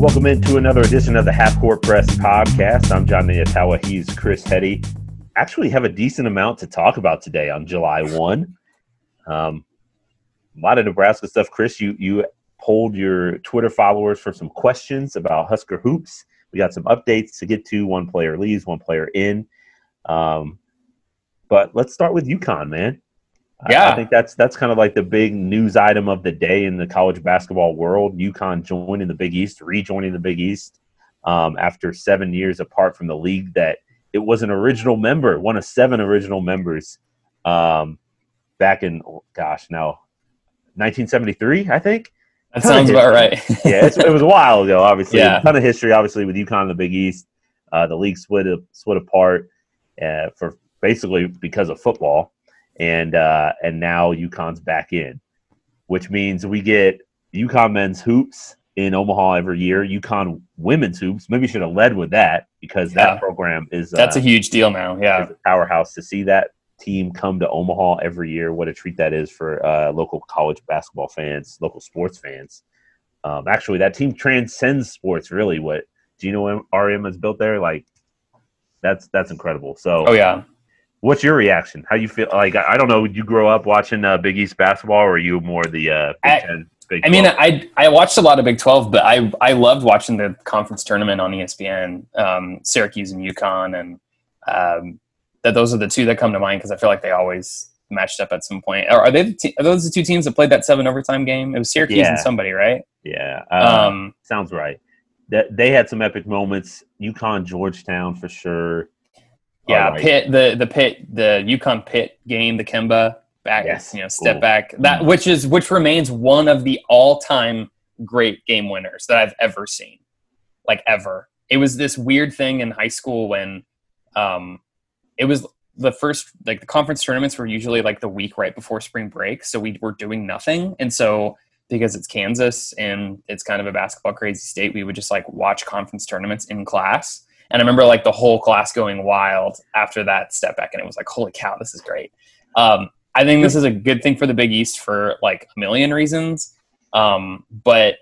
Welcome into another edition of the Half Court Press podcast. I'm John Nyatawa. He's Chris Heady. Actually, have a decent amount to talk about today on July 1. Um, a lot of Nebraska stuff. Chris, you, you polled your Twitter followers for some questions about Husker hoops. We got some updates to get to. One player leaves, one player in. Um, but let's start with UConn, man. Yeah, I, think that's that's kind of like the big news item of the day in the college basketball world. UConn joining the Big East, rejoining the Big East um, after seven years apart from the league that it was an original member, one of seven original members um, back in, oh, gosh, now 1973, I think. That sounds about right. yeah, it was a while ago. Obviously, yeah. a ton of history. Obviously, with UConn and the Big East, uh, the league split split apart uh, for basically because of football, and uh, and now UConn's back in, which means we get UConn men's hoops in Omaha every year. UConn women's hoops. Maybe should have led with that because Yeah. that program is That's uh, a huge deal now. Yeah. powerhouse to see that team come to Omaha every year. What a treat that is for uh, local college basketball fans, local sports fans. Um, actually, that team transcends sports. Really, what Geno Auriemma has built there, like that's that's incredible. So, Oh yeah. What's your reaction? How you feel? Like I don't know. Did you grow up watching uh, Big East basketball, or are you more the uh, Big I- Ten? Big I mean, I I watched a lot of Big Twelve, but I I loved watching the conference tournament on ESPN, um, Syracuse and UConn, and um, that those are the two that come to mind because I feel like they always matched up at some point. Are, are they the te- are those the two teams that played that seven overtime game? It was Syracuse Yeah. and somebody, right? yeah, uh, Um, sounds right. That they had some epic moments. UConn, Georgetown for sure. Yeah, right. Pitt the the Pitt the UConn Pitt game, the Kemba back, Yes. you know, step Ooh. back that which is which remains one of the all time great game winners that I've ever seen, like ever. It was this weird thing in high school when, um, it was the first like the conference tournaments were usually like the week right before spring break, so we were doing nothing, and so because it's Kansas and it's kind of a basketball crazy state, we would just like watch conference tournaments in class. And I remember like the whole class going wild after that step back, and it was like, holy cow, this is great. Um, I think this is a good thing for the Big East for like a million reasons. Um, but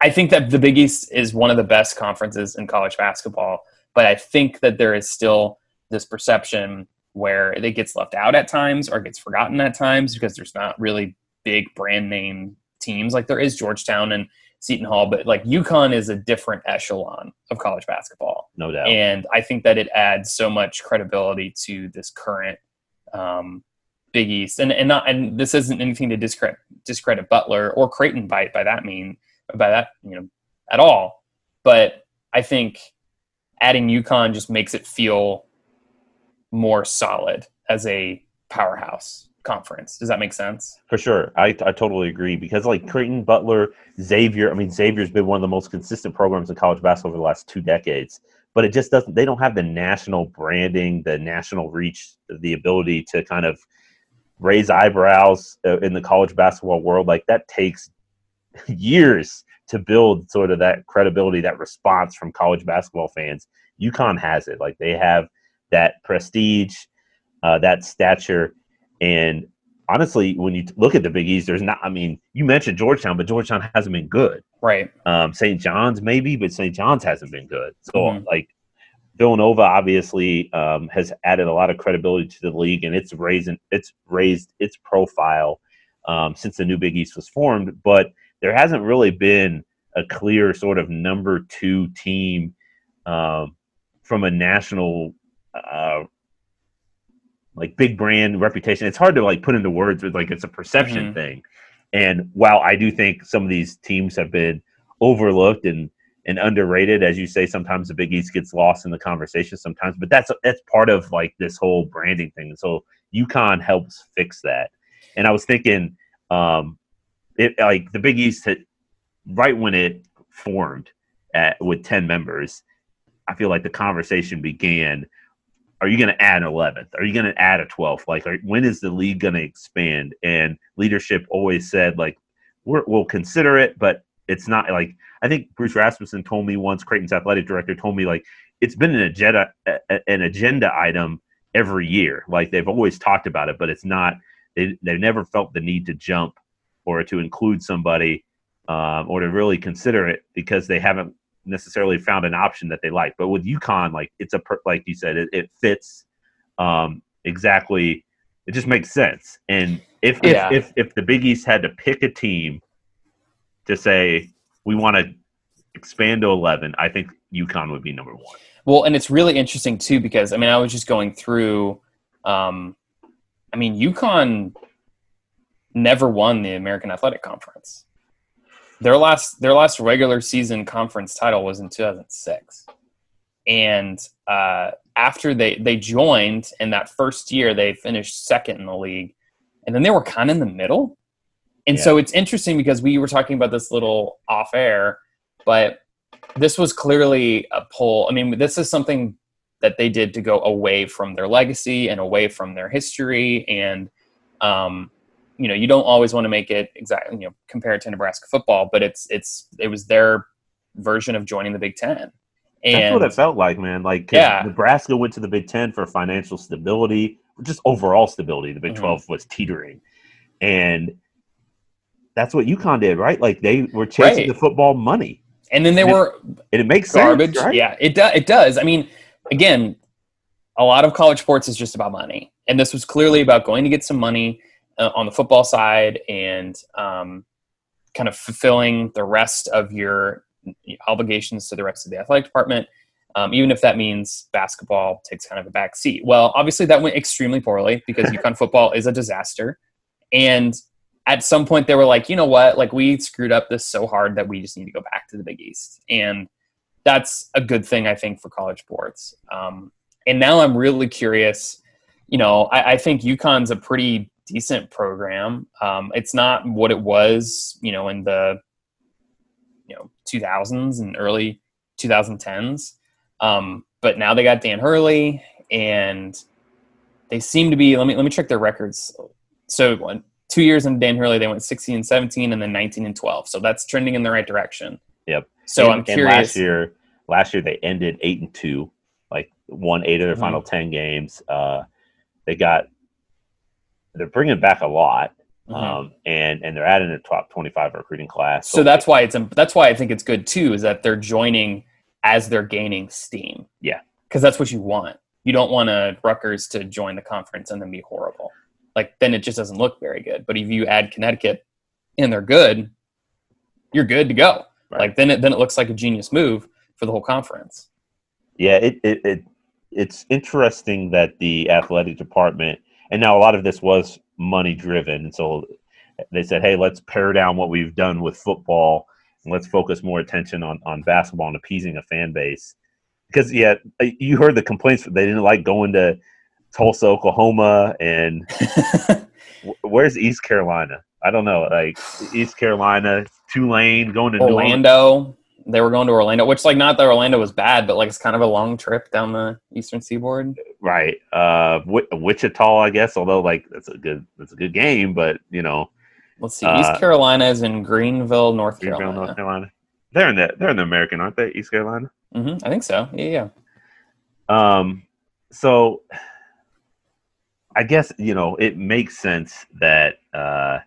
I think that the Big East is one of the best conferences in college basketball. But I think that there is still this perception where it gets left out at times or gets forgotten at times because there's not really big brand name teams like there is Georgetown and Seton Hall, but like UConn is a different echelon of college basketball. no doubt. And I think that it adds so much credibility to this current um, Big East. And and not and this isn't anything to discredit discredit Butler or Creighton by by that mean by that you know at all. But I think adding UConn just makes it feel more solid as a powerhouse conference. Does that make sense? For sure, I, I totally agree because like Creighton, Butler, Xavier. I mean, Xavier's been one of the most consistent programs in college basketball over the last two decades. But it just doesn't. They don't have the national branding, the national reach, the ability to kind of raise eyebrows uh, in the college basketball world. Like that takes years to build sort of that credibility, that response from college basketball fans. UConn has it. Like they have that prestige, uh, that stature, and honestly, when you look at the Big East, there's not. I mean, you mentioned Georgetown, but Georgetown hasn't been good. Right. Um, St. John's maybe, but St. John's hasn't been good. So Mhm. like Villanova obviously um, has added a lot of credibility to the league, and it's raising it's raised its profile um, since the new Big East was formed. But there hasn't really been a clear sort of number two team um, from a national uh, like big brand reputation. It's hard to like put into words, but like it's a perception Mhm. thing. And while I do think some of these teams have been overlooked and and underrated, as you say, sometimes the Big East gets lost in the conversation sometimes, but that's that's part of like this whole branding thing. So UConn helps fix that. And I was thinking, um, it like the Big East had right when it formed at with ten members, I feel like the conversation began. Are you going to add an 11th? Are you going to add a 12th? Like, are, when is the league going to expand? And leadership always said, like, we're, we'll consider it, but it's not like I think Bruce Rasmussen told me once. Creighton's athletic director told me like it's been an agenda an agenda item every year. Like they've always talked about it, but it's not. They they've never felt the need to jump or to include somebody um, or to really consider it because they haven't necessarily found an option that they like. But with UConn, like it's a per, like you said, it, it fits um, exactly. It just makes sense. And if, Yeah. if if if the Big East had to pick a team to say we want to expand to eleven, I think UConn would be number one. Well, and it's really interesting too because I mean I was just going through. Um, I mean, UConn never won the American Athletic Conference. Their last their last regular season conference title was in 2006, and uh, after they they joined in that first year, they finished second in the league, and then they were kind of in the middle. And so it's interesting because we were talking about this little off air, but this was clearly a pull. I mean, this is something that they did to go away from their legacy and away from their history. And, um, you know, you don't always want to make it exactly, you know, compare it to Nebraska football, but it's, it's, it was their version of joining the Big Ten. And, That's what it felt like, man. Like Yeah. Nebraska went to the Big Ten for financial stability, just overall stability. The Big Mhm. Twelve was teetering, and that's what UConn did, right? Like they were chasing Right. the football money, and then they And it- were and it makes garbage. sense, right? Yeah, it does. It does. I mean, again, a lot of college sports is just about money, and this was clearly about going to get some money uh, on the football side and um, kind of fulfilling the rest of your obligations to the rest of the athletic department. Um, even if that means basketball takes kind of a back seat. Well, obviously that went extremely poorly because UConn football is a disaster. And at some point they were like, you know what? Like we screwed up this so hard that we just need to go back to the Big East. And that's a good thing, I think, for college sports. Um, and now I'm really curious. You know, I, I think UConn's a pretty decent program. Um, it's not what it was, you know, in the you know 2000s and early 2010s. Um, but now they got Dan Hurley, and they seem to be. Let me let me check their records. So one, two years in Dan Hurley, they went 16 and 17, and then 19 and 12. So that's trending in the right direction. Yep. So and, I'm and curious. last year, last year they ended eight and two, like won eight of their Mhm. final ten games. Uh, they got they're bringing back a lot, Mhm. um, and and they're adding a top twenty five recruiting class. so that's why it's that's why I think it's good too is that they're joining as they're gaining steam. Yeah. because that's what you want. You don't want a Rutgers to join the conference and then be horrible. Like then it just doesn't look very good. But if you add Connecticut and they're good, you're good to go. Right. Like then it then it looks like a genius move for the whole conference. Yeah, it, it, it it's interesting that the athletic department and now a lot of this was money driven, and so they said, "Hey, let's pare down what we've done with football and let's focus more attention on on basketball and appeasing a fan base." Because yeah, uh, you heard the complaints they didn't like going to Tulsa, Oklahoma, and where's East Carolina? I don't know, like East Carolina, Tulane, going to New Orleans. They were going to Orlando, which like not that Orlando was bad, but like it's kind of a long trip down the eastern seaboard. Right. Uh, Wi- Wichita, I guess. Although, like, that's a good, that's a good game. But you know, Let's see. Uh, East Carolina is in Greenville, North Greenville, Carolina. North Carolina. They're in the, they're in the American, aren't they? East Carolina. hmm I think so. Yeah, yeah. Um, so I guess you know it makes sense that uh,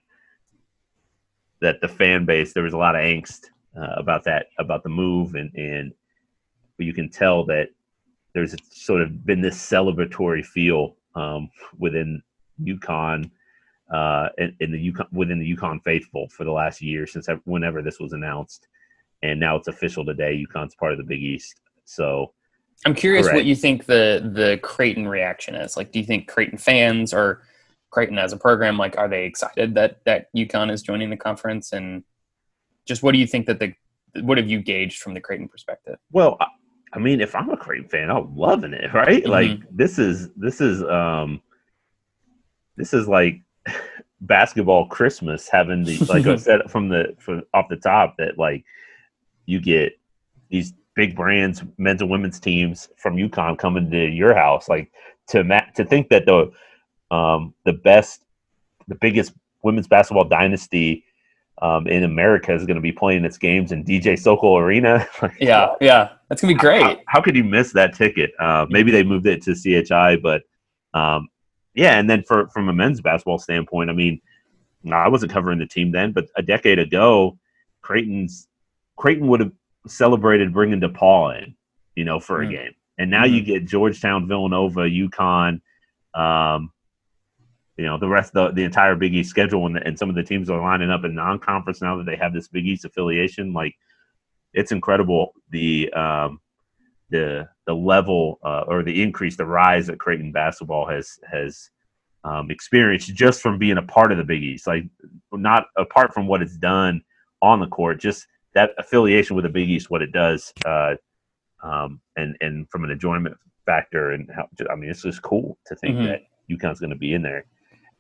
that the fan base there was a lot of angst uh, about that about the move, and and you can tell that there's sort of been this celebratory feel um, within UConn. Uh, in, in the UConn within the UConn faithful for the last year since whenever this was announced, and now it's official today. UConn's part of the Big East, so I'm curious Correct. what you think the the Creighton reaction is. Like, do you think Creighton fans or Creighton as a program, like, are they excited that that UConn is joining the conference? And just what do you think that the what have you gauged from the Creighton perspective? Well, I, mean, if I'm a Creighton fan, I'm loving it, right? Mhm. Like this is this is um this is like basketball Christmas having the like I said from the from off the top that like you get these big brands, men's and women's teams from UConn coming to your house, like to ma- to think that the um the best the biggest women's basketball dynasty um, in America is going to be playing its games in DJ Sokol Arena. Yeah, yeah, that's gonna be great. how, how could you miss that ticket? Uh, maybe they moved it to CHI, but um, yeah. And then for from a men's basketball standpoint, I mean, I wasn't covering the team then, but a decade ago, Creighton's Creighton would have celebrated bringing DePaul in, you know, for Mm. a game, and now you get Georgetown, Villanova, UConn, um, you know, the rest of the, the entire Big East schedule, and, and some of the teams are lining up in non-conference now that they have this Big East affiliation. Like, it's incredible the um, the the level uh, or the increase, the rise that Creighton basketball has has um, experienced just from being a part of the Big East. Like, not apart from what it's done on the court, just that affiliation with the Big East, what it does, uh, um, and and from an enjoyment factor, and how I mean, it's just cool to think Mhm. that UConn's going to be in there.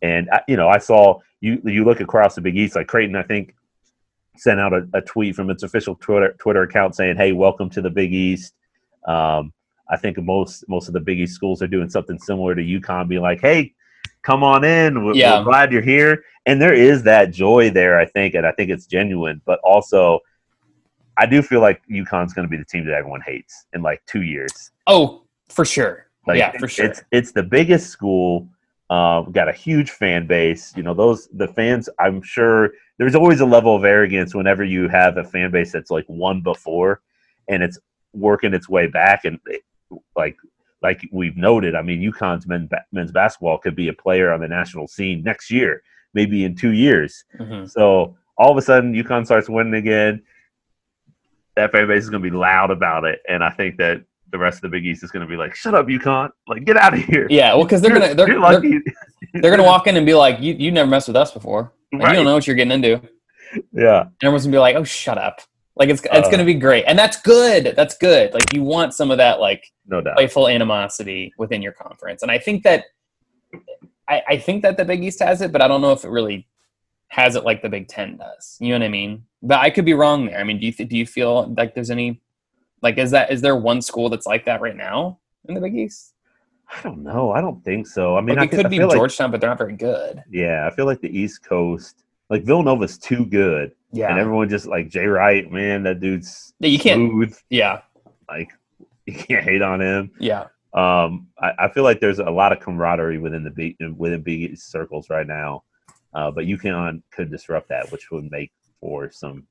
And I, you know, I saw you. You look across the Big East, like Creighton. I think sent out a, a tweet from its official Twitter Twitter account saying, "Hey, welcome to the Big East." Um, I think most most of the Big East schools are doing something similar to UConn, being like, "Hey, come on in. We're, Yeah. we're glad you're here." And there is that joy there, I think, and I think it's genuine. But also, I do feel like UConn's going to be the team that everyone hates in like two years. Oh, for sure. Like, yeah, for sure. It's it's the biggest school. Um, got a huge fan base. You know, those the fans. I'm sure there's always a level of arrogance whenever you have a fan base that's like won before, and it's working its way back. And it- like like we've noted, I mean, UConn's men, men's basketball could be a player on the national scene next year, maybe in two years. Mhm. So all of a sudden, UConn starts winning again. That fan base is going to be loud about it, and I think that the rest of the Big East is going to be like, "Shut up, UConn! Like, get out of here." Yeah, well, because they're gonna they're, you're they're, they're gonna walk in and be like, "You you never messed with us before. Like, Right. You don't know what you're getting into." Yeah, And everyone's gonna be like, "Oh, shut up!" Like it's it's Uh. gonna be great, and that's good. That's good. Like you want some of that like no doubt. playful animosity within your conference, and I think that I, I think that the Big East has it, but I don't know if it really has it like the Big Ten does. You know what I mean? But I could be wrong there. I mean, do you th- do you feel like there's any like is that is there one school that's like that right now in the Big East? I don't know. I don't think so. I mean, Like it thi- could I be feel like Georgetown, but they're not very good. yeah, I feel like the East Coast, like Villanova's too good, Yeah, and everyone just like Jay Wright, man, that dude's Yeah, you can't. smooth. Yeah, Like you can't hate on him. yeah, Um, I, I feel like there's a lot of camaraderie within the big within Big East circles right now, uh, but UConn could disrupt that, which would make for some.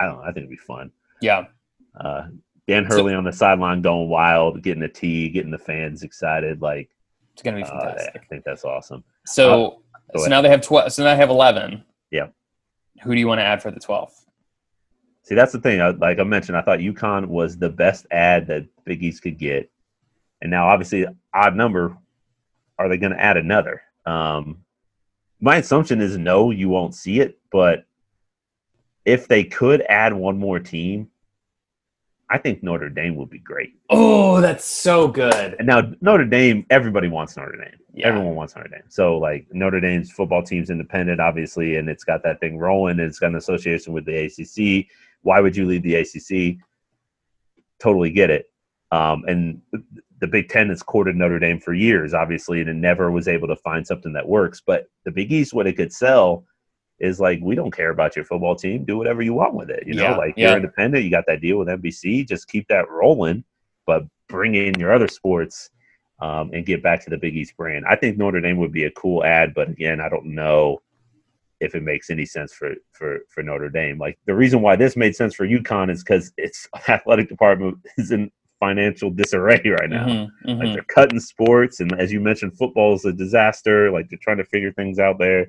I don't know. I think it'd be fun. yeah. Uh, Dan So- Hurley on the sideline going wild, getting a tee, getting the fans excited. Like, It's gonna be uh, fantastic. I think that's awesome. So, Uh, so now they have twelve. So now they have eleven. Yeah. Who do you want to add for the twelfth? See, that's the thing. I, like I mentioned, I thought UConn was the best ad that Big East could get, and now obviously odd number. Are they going to add another? Um, my assumption is no, you won't see it. But if they could add one more team, I think Notre Dame would be great. Oh, that's so good. And now Notre Dame, everybody wants Notre Dame. Yeah. Everyone wants Notre Dame. So like Notre Dame's football team's independent, obviously, and it's got that thing rolling. And it's got an association with the ACC. Why would you leave the ACC? Totally get it. Um, and the Big Ten has courted Notre Dame for years, obviously, and it never was able to find something that works. But the Big East, what it could sell is like, we don't care about your football team. Do whatever you want with it. You know, Yeah, like yeah. you're independent. You got that deal with NBC. Just keep that rolling, but bring in your other sports um, and get back to the Big East brand. I think Notre Dame would be a cool ad, but again, I don't know if it makes any sense for for for Notre Dame. Like the reason why this made sense for UConn is because its athletic department is in financial disarray right now. Mhm, mhm. Like they're cutting sports, and as you mentioned, football is a disaster. Like they're trying to figure things out there.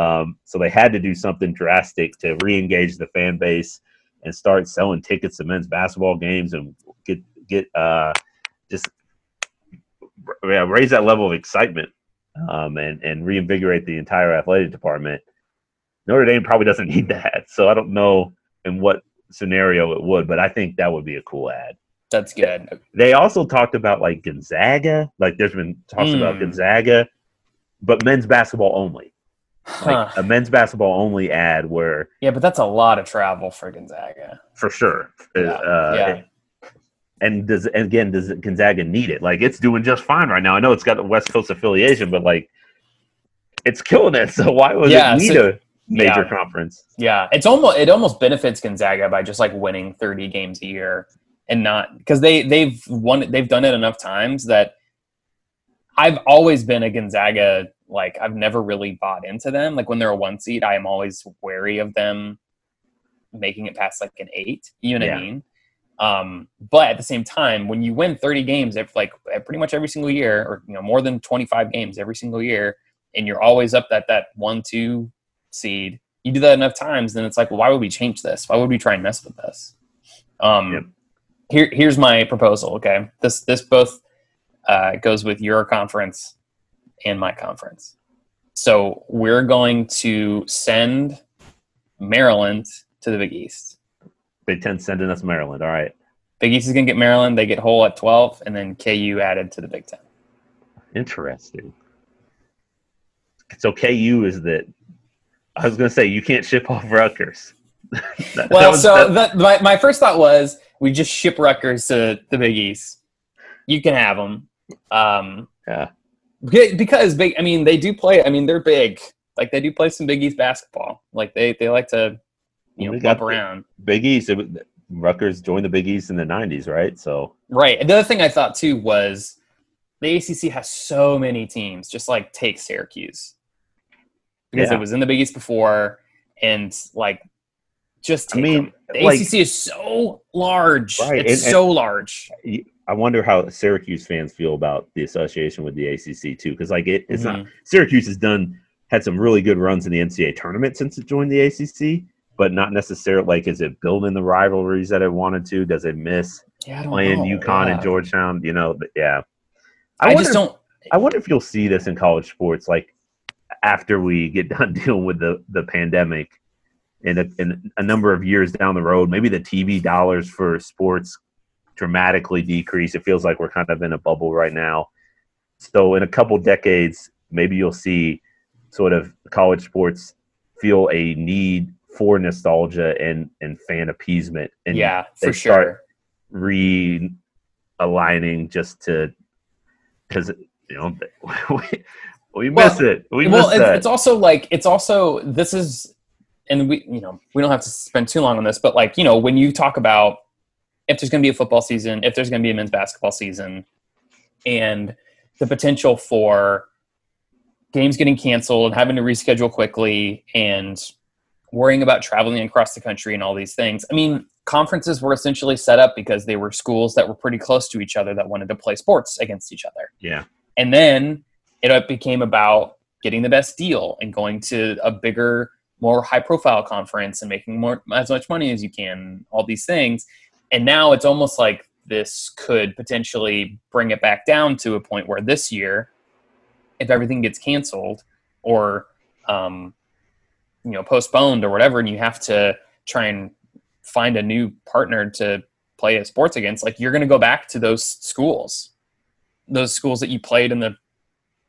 Um, so they had to do something drastic to re-engage the fan base and start selling tickets to men's basketball games and get get uh, just yeah, raise that level of excitement um, and and reinvigorate the entire athletic department. Notre Dame probably doesn't need that, so I don't know in what scenario it would, but I think that would be a cool ad. That's good. They also talked about like Gonzaga. Like there's been talks about Hmm. Gonzaga, but men's basketball only. Like Huh. a men's basketball only ad where Yeah, but that's a lot of travel for Gonzaga. for sure. uh, Yeah, uh, yeah. And does and again does Gonzaga need it? Like it's doing just fine right now. I know it's got a West Coast affiliation, but like it's killing it. So why would Yeah, it need so- a major yeah. conference? Yeah, it's almost it almost benefits Gonzaga by just like winning 30 games a year and not because they they've won they've done it enough times that I've always been a Gonzaga like I've never really bought into them. Like when they're a one seed, I am always wary of them making it past like an eight. You know what Yeah. I mean? Um, but at the same time, when you win 30 games, ev- like pretty much every single year, or you know more than 25 games every single year, and you're always up at that one two seed, you do that enough times, then it's like, well, why would we change this? Why would we try and mess with this? Um, Yep. here, here's my proposal. Okay, this this both uh, goes with your conference and my conference. So we're going to send Maryland to the Big East. Big Ten sending us Maryland. All right. Big East is going to get Maryland. They get whole at 12, and then KU added to the Big Ten. Interesting. So KU is that. I was going to say you can't ship off Rutgers. That- that Well, was- so that- that, my, my first thought was we just ship Rutgers to the Big East. You can have them. Um, yeah, because big. I mean, they do play. I mean, they're big. Like they do play some Big East basketball. Like they they like to, you know, bump around. Big East. It, Rutgers joined the Big East in the '90s, right? So Right. And the other thing I thought too was the ACC has so many teams. Just like take Syracuse because Yeah. it was in the Big East before, and like just I mean. The like- ACC is so large. Right, It's and- so large. I wonder how Syracuse fans feel about the association with the ACC too, because like it, it's not Mhm. Syracuse has done had some really good runs in the NCAA tournament since it joined the ACC, but not necessarily like is it building the rivalries that it wanted to? Does it miss Yeah, playing know. UConn Yeah. and Georgetown? You know, but yeah. I, wonder just don't. I wonder if you'll see this in college sports, like after we get done dealing with the the pandemic, in a, in a number of years down the road, maybe the TV dollars for sports dramatically decrease. It feels like we're kind of in a bubble right now. So in a couple decades, maybe you'll see sort of college sports feel a need for nostalgia and and fan appeasement, and yeah, they for start- sure. realigning just to because you know we, we Well, miss it. We well, it's, it's also like it's also this is, and we you know we don't have to spend too long on this, but like you know when you talk about if there's going to be a football season, if there's going to be a men's basketball season, and the potential for games getting canceled and having to reschedule quickly and worrying about traveling across the country and all these things. I mean, conferences were essentially set up because they were schools that were pretty close to each other that wanted to play sports against each other. yeah, And then it uh, became about getting the best deal and going to a bigger, more high profile conference and making more as much money as you can, all these things. And now it's almost like this could potentially bring it back down to a point where this year, if everything gets canceled or um, you know postponed or whatever, and you have to try and find a new partner to play a sports against, like you're going to go back to those schools, those schools that you played in the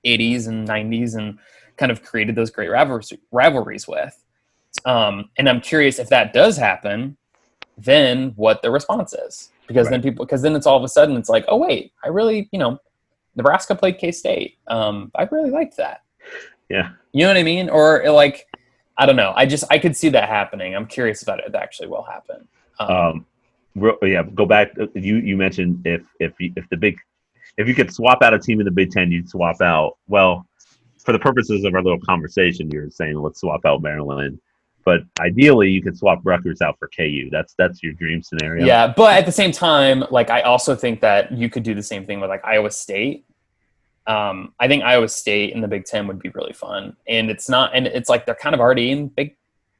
80s and 90s and kind of created those great rivalries, rivalries with. Um, and I'm curious if that does happen, then what the response is. Because then people, because then it's all of a sudden it's like, oh wait, I really, you know, Nebraska played K State. Um, I really liked that. yeah. You know what I mean? Or like, I don't know. I just I could see that happening. I'm curious about if that it actually will happen. Um, Um, real, yeah. Go back. You you mentioned if if you, if the big if you could swap out a team in the Big Ten, you'd swap out. Well, for the purposes of our little conversation, you're saying let's swap out Maryland. But ideally, you could swap Rutgers out for KU. That's that's your dream scenario. yeah, but at the same time, like I also think that you could do the same thing with like Iowa State. Um, I think Iowa State in the Big Ten would be really fun, and it's not, and it's like they're kind of already in Big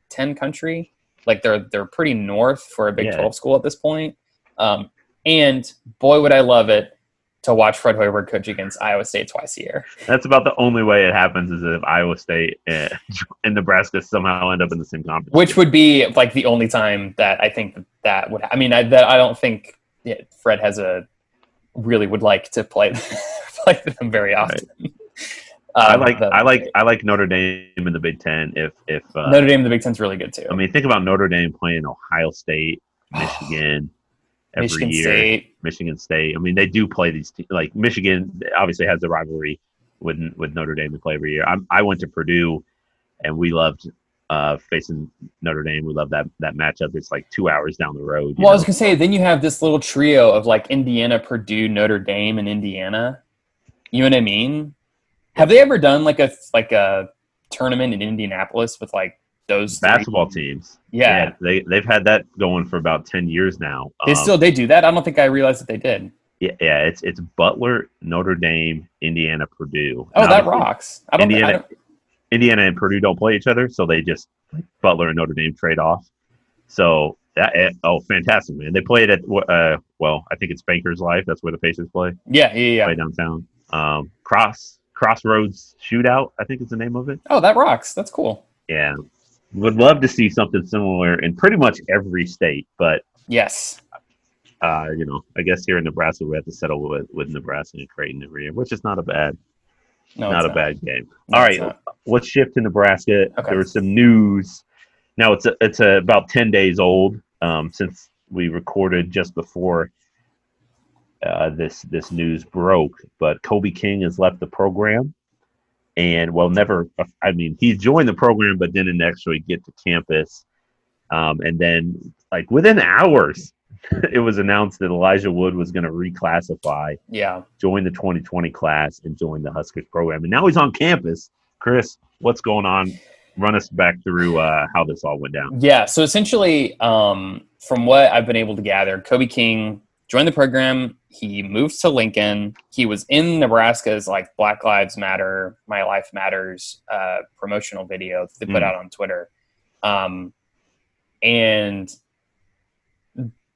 Ten country. Like they're they're pretty north for a Big Yeah. Twelve school at this point. Um, and boy, would I love it to watch Fred Hoiberg coach against Iowa State twice a year. That's about the only way it happens is if Iowa State and, and Nebraska somehow end up in the same conference. which would be like the only time that I think that, that would. I mean, I, that I don't think yeah, Fred has a really would like to play play them very often. I Um, like the- I like I like Notre Dame in the Big Ten. If if uh, Notre Dame. in The Big Ten's really good too. I mean, think about Notre Dame playing Ohio State, Michigan every Michigan year. State. Michigan State. I mean, they do play these te- like Michigan obviously has the rivalry with with Notre Dame. They play every year. I, I went to Purdue, and we loved uh, facing Notre Dame. We love that that matchup. It's like two hours down the road. Well, I was gonna say then you have this little trio of like Indiana, Purdue, Notre Dame, and Indiana. You know what I mean? Have they ever done like a like a tournament in Indianapolis with like those three- basketball teams. Yeah, they they've had that going for about ten years now. they Um, still they do that. I don't think I realized that they did. yeah, yeah, it's it's Butler, Notre Dame, Indiana, Purdue. Oh, And that rocks. I don't. I Indiana, don't Indiana and Purdue don't play each other, so they just Butler and Notre Dame trade off. So that eh, oh, fantastic, man! They played at uh, well, I think it's Bankers Life. That's where the Pacers play. yeah, yeah, yeah. Play downtown. Um, Cross Crossroads Shootout, I think is the name of it. Oh, that rocks. That's cool. Yeah, would love to see something similar in pretty much every state, but Yes. uh, you know, I guess here in Nebraska we have to settle with with Nebraska and Creighton every year, which is not a bad No, not a bad game. No, All right, not. let's shift to Nebraska. Okay. There was some news. Now it's a, it's a, about ten days old um, since we recorded just before uh, this this news broke. But Kobe King has left the program, and well, never. I mean, he joined the program, but didn't actually get to campus. Um, and then, like within hours, it was announced that Elijah Wood was going to reclassify Yeah. join the 2020 class and join the Huskers program. And now he's on campus. Chris, what's going on? Run us back through uh, how this all went down. Yeah. So essentially, um, from what I've been able to gather, Kobe King joined the program. He moved to Lincoln. He was in Nebraska's like Black Lives Matter, My Life Matters uh, promotional video that they put Mm. out on Twitter. Um, and,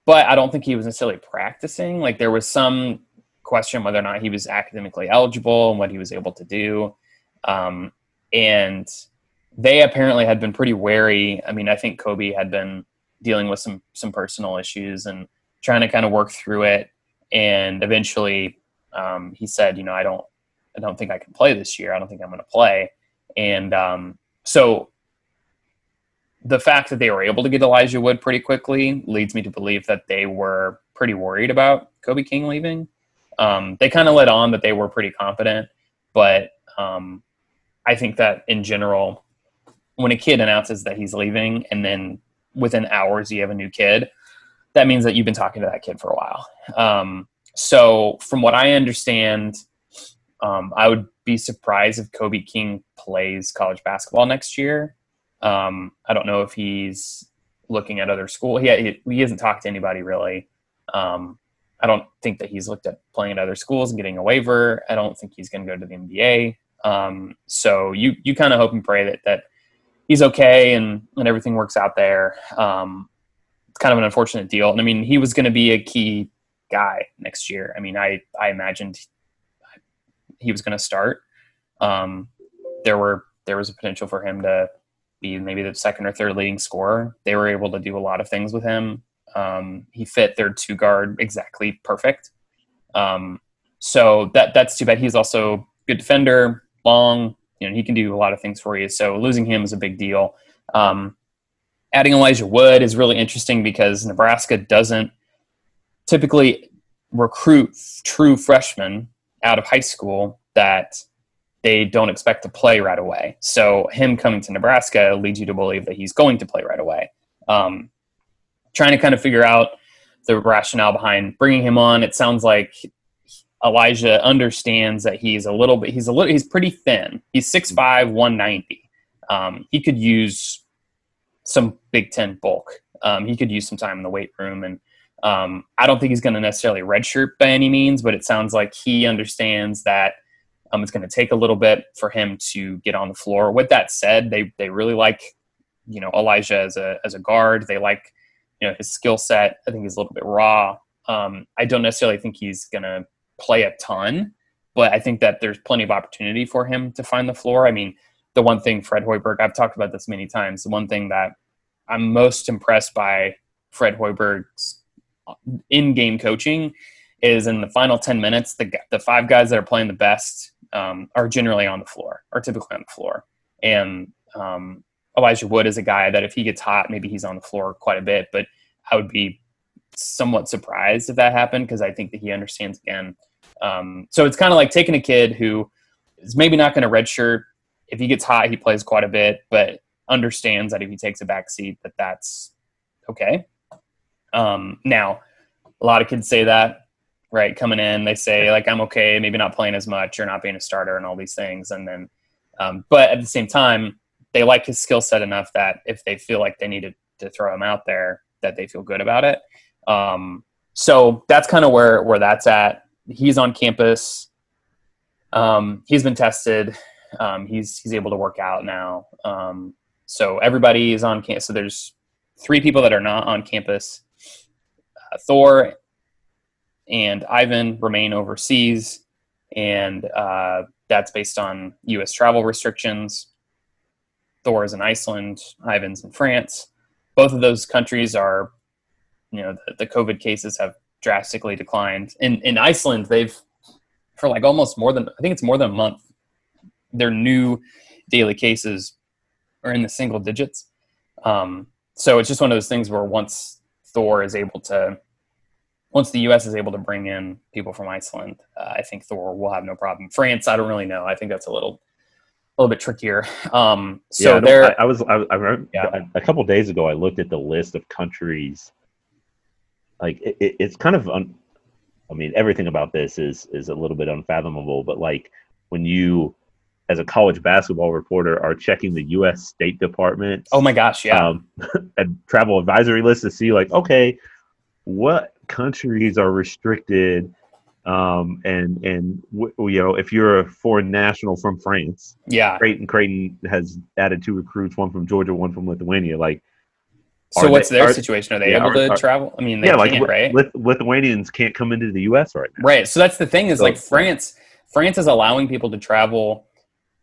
but I don't think he was necessarily practicing. Like there was some question whether or not he was academically eligible and what he was able to do. Um, and they apparently had been pretty wary. I mean, I think Kobe had been dealing with some some personal issues and trying to kind of work through it. And eventually, um, he said, "You know, I don't, I don't think I can play this year. I don't think I'm going to play." And um, so, the fact that they were able to get Elijah Wood pretty quickly leads me to believe that they were pretty worried about Kobe King leaving. Um, they kind of let on that they were pretty confident, but um, I think that in general, when a kid announces that he's leaving and then within hours you have a new kid, that means that you've been talking to that kid for a while. Um, so, from what I understand, um, I would be surprised if Kobe King plays college basketball next year. Um, I don't know if he's looking at other school. He, he, he hasn't talked to anybody really. Um, I don't think that he's looked at playing at other schools and getting a waiver. I don't think he's going to go to the NBA. Um, so you you kind of hope and pray that that he's okay and and everything works out there. Um, it's kind of an unfortunate deal, and I mean he was going to be a key guy next year. I mean I I imagined he was going to start. Um, there were there was a potential for him to be maybe the second or third leading scorer. They were able to do a lot of things with him. Um, he fit their two guard exactly perfect. Um, so that that's too bad. He's also good defender, long. You know, he can do a lot of things for you. So losing him is a big deal. Um, adding Elijah Wood is really interesting because Nebraska doesn't typically recruit true freshmen out of high school that they don't expect to play right away. So him coming to Nebraska leads you to believe that he's going to play right away. Um, trying to kind of figure out the rationale behind bringing him on. It sounds like Elijah understands that he's a little bit. He's a little. He's pretty thin. He's 6'5", 190. Um, he could use some Big Ten bulk. Um, he could use some time in the weight room, and um, I don't think he's going to necessarily redshirt by any means. But it sounds like he understands that um, it's going to take a little bit for him to get on the floor. With that said, they they really like you know Elijah as a as a guard. They like you know his skill set. I think he's a little bit raw. Um, I don't necessarily think he's going to play a ton, but I think that there's plenty of opportunity for him to find the floor. I mean, the one thing Fred Hoiberg, I've talked about this many times. The one thing that I'm most impressed by Fred Hoiberg's in-game coaching is in the final 10 minutes, the the five guys that are playing the best um, are generally on the floor, are typically on the floor. And um, Elijah Wood is a guy that if he gets hot, maybe he's on the floor quite a bit. But I would be somewhat surprised if that happened because I think that he understands again. Um, so it's kind of like taking a kid who is maybe not going to redshirt. If he gets hot, he plays quite a bit, but understands that if he takes a back seat, that that's okay. Um, now, a lot of kids say that, right? Coming in, they say like, "I'm okay, maybe not playing as much, or not being a starter, and all these things." And then, um, but at the same time, they like his skill set enough that if they feel like they need to, to throw him out there, that they feel good about it. Um, so that's kind of where where that's at. He's on campus. Um, he's been tested. Um, he's he's able to work out now. Um, so everybody is on campus. So there's three people that are not on campus. Uh, Thor and Yvan remain overseas, and uh, that's based on U.S. travel restrictions. Thor is in Iceland. Yvan's in France. Both of those countries are, you know, the, the COVID cases have drastically declined. In in Iceland, they've for like almost more than I think it's more than a month. Their new daily cases are in the single digits. Um, so it's just one of those things where once Thor is able to, once the U.S. is able to bring in people from Iceland, uh, I think Thor will have no problem. France, I don't really know. I think that's a little, a little bit trickier. Um, so yeah, there, I, I was, I, I remember Yeah. a, a couple days ago, I looked at the list of countries. Like it, it, it's kind of, un, I mean, everything about this is is a little bit unfathomable. But like when you, as a college basketball reporter, are checking the U.S. State Department oh my gosh, yeah, um, a travel advisory list to see like okay what countries are restricted um, and and w- you know if you're a foreign national from france yeah. creighton creighton has added two recruits one from georgia one from lithuania like So what's they- their are- situation? Are they yeah, able to are- travel? I mean, they yeah like right? Lith- lithuanians can't come into the us right now Right. So that's the thing is So- like France. France is allowing people to travel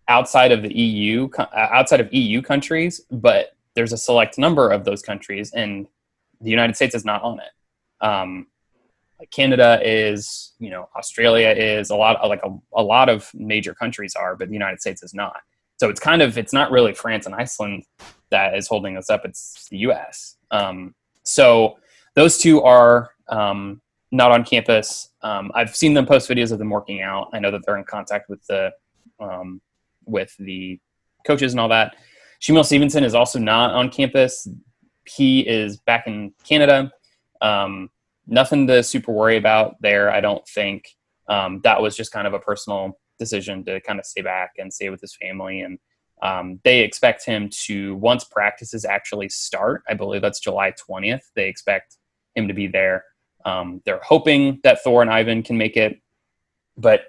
outside of the EU, uh, outside of EU countries, but there's a select number of those countries, and the United States is not on it. Um, Canada is, you know, Australia is a lot, like a, a lot of major countries are, but the United States is not. So it's kind of it's not really France and Iceland that is holding us up; it's the U.S. Um, so those two are um, not on campus. Um, I've seen them post videos of them working out. I know that they're in contact with the um, with the coaches and all that. Shamiel Stevenson is also not on campus. He is back in Canada. Um, nothing to super worry about there. I don't think um, that was just kind of a personal decision to kind of stay back and stay with his family. And um, they expect him to once practices actually start. I believe that's July twentieth. They expect him to be there. Um, they're hoping that Thor and Yvan can make it, but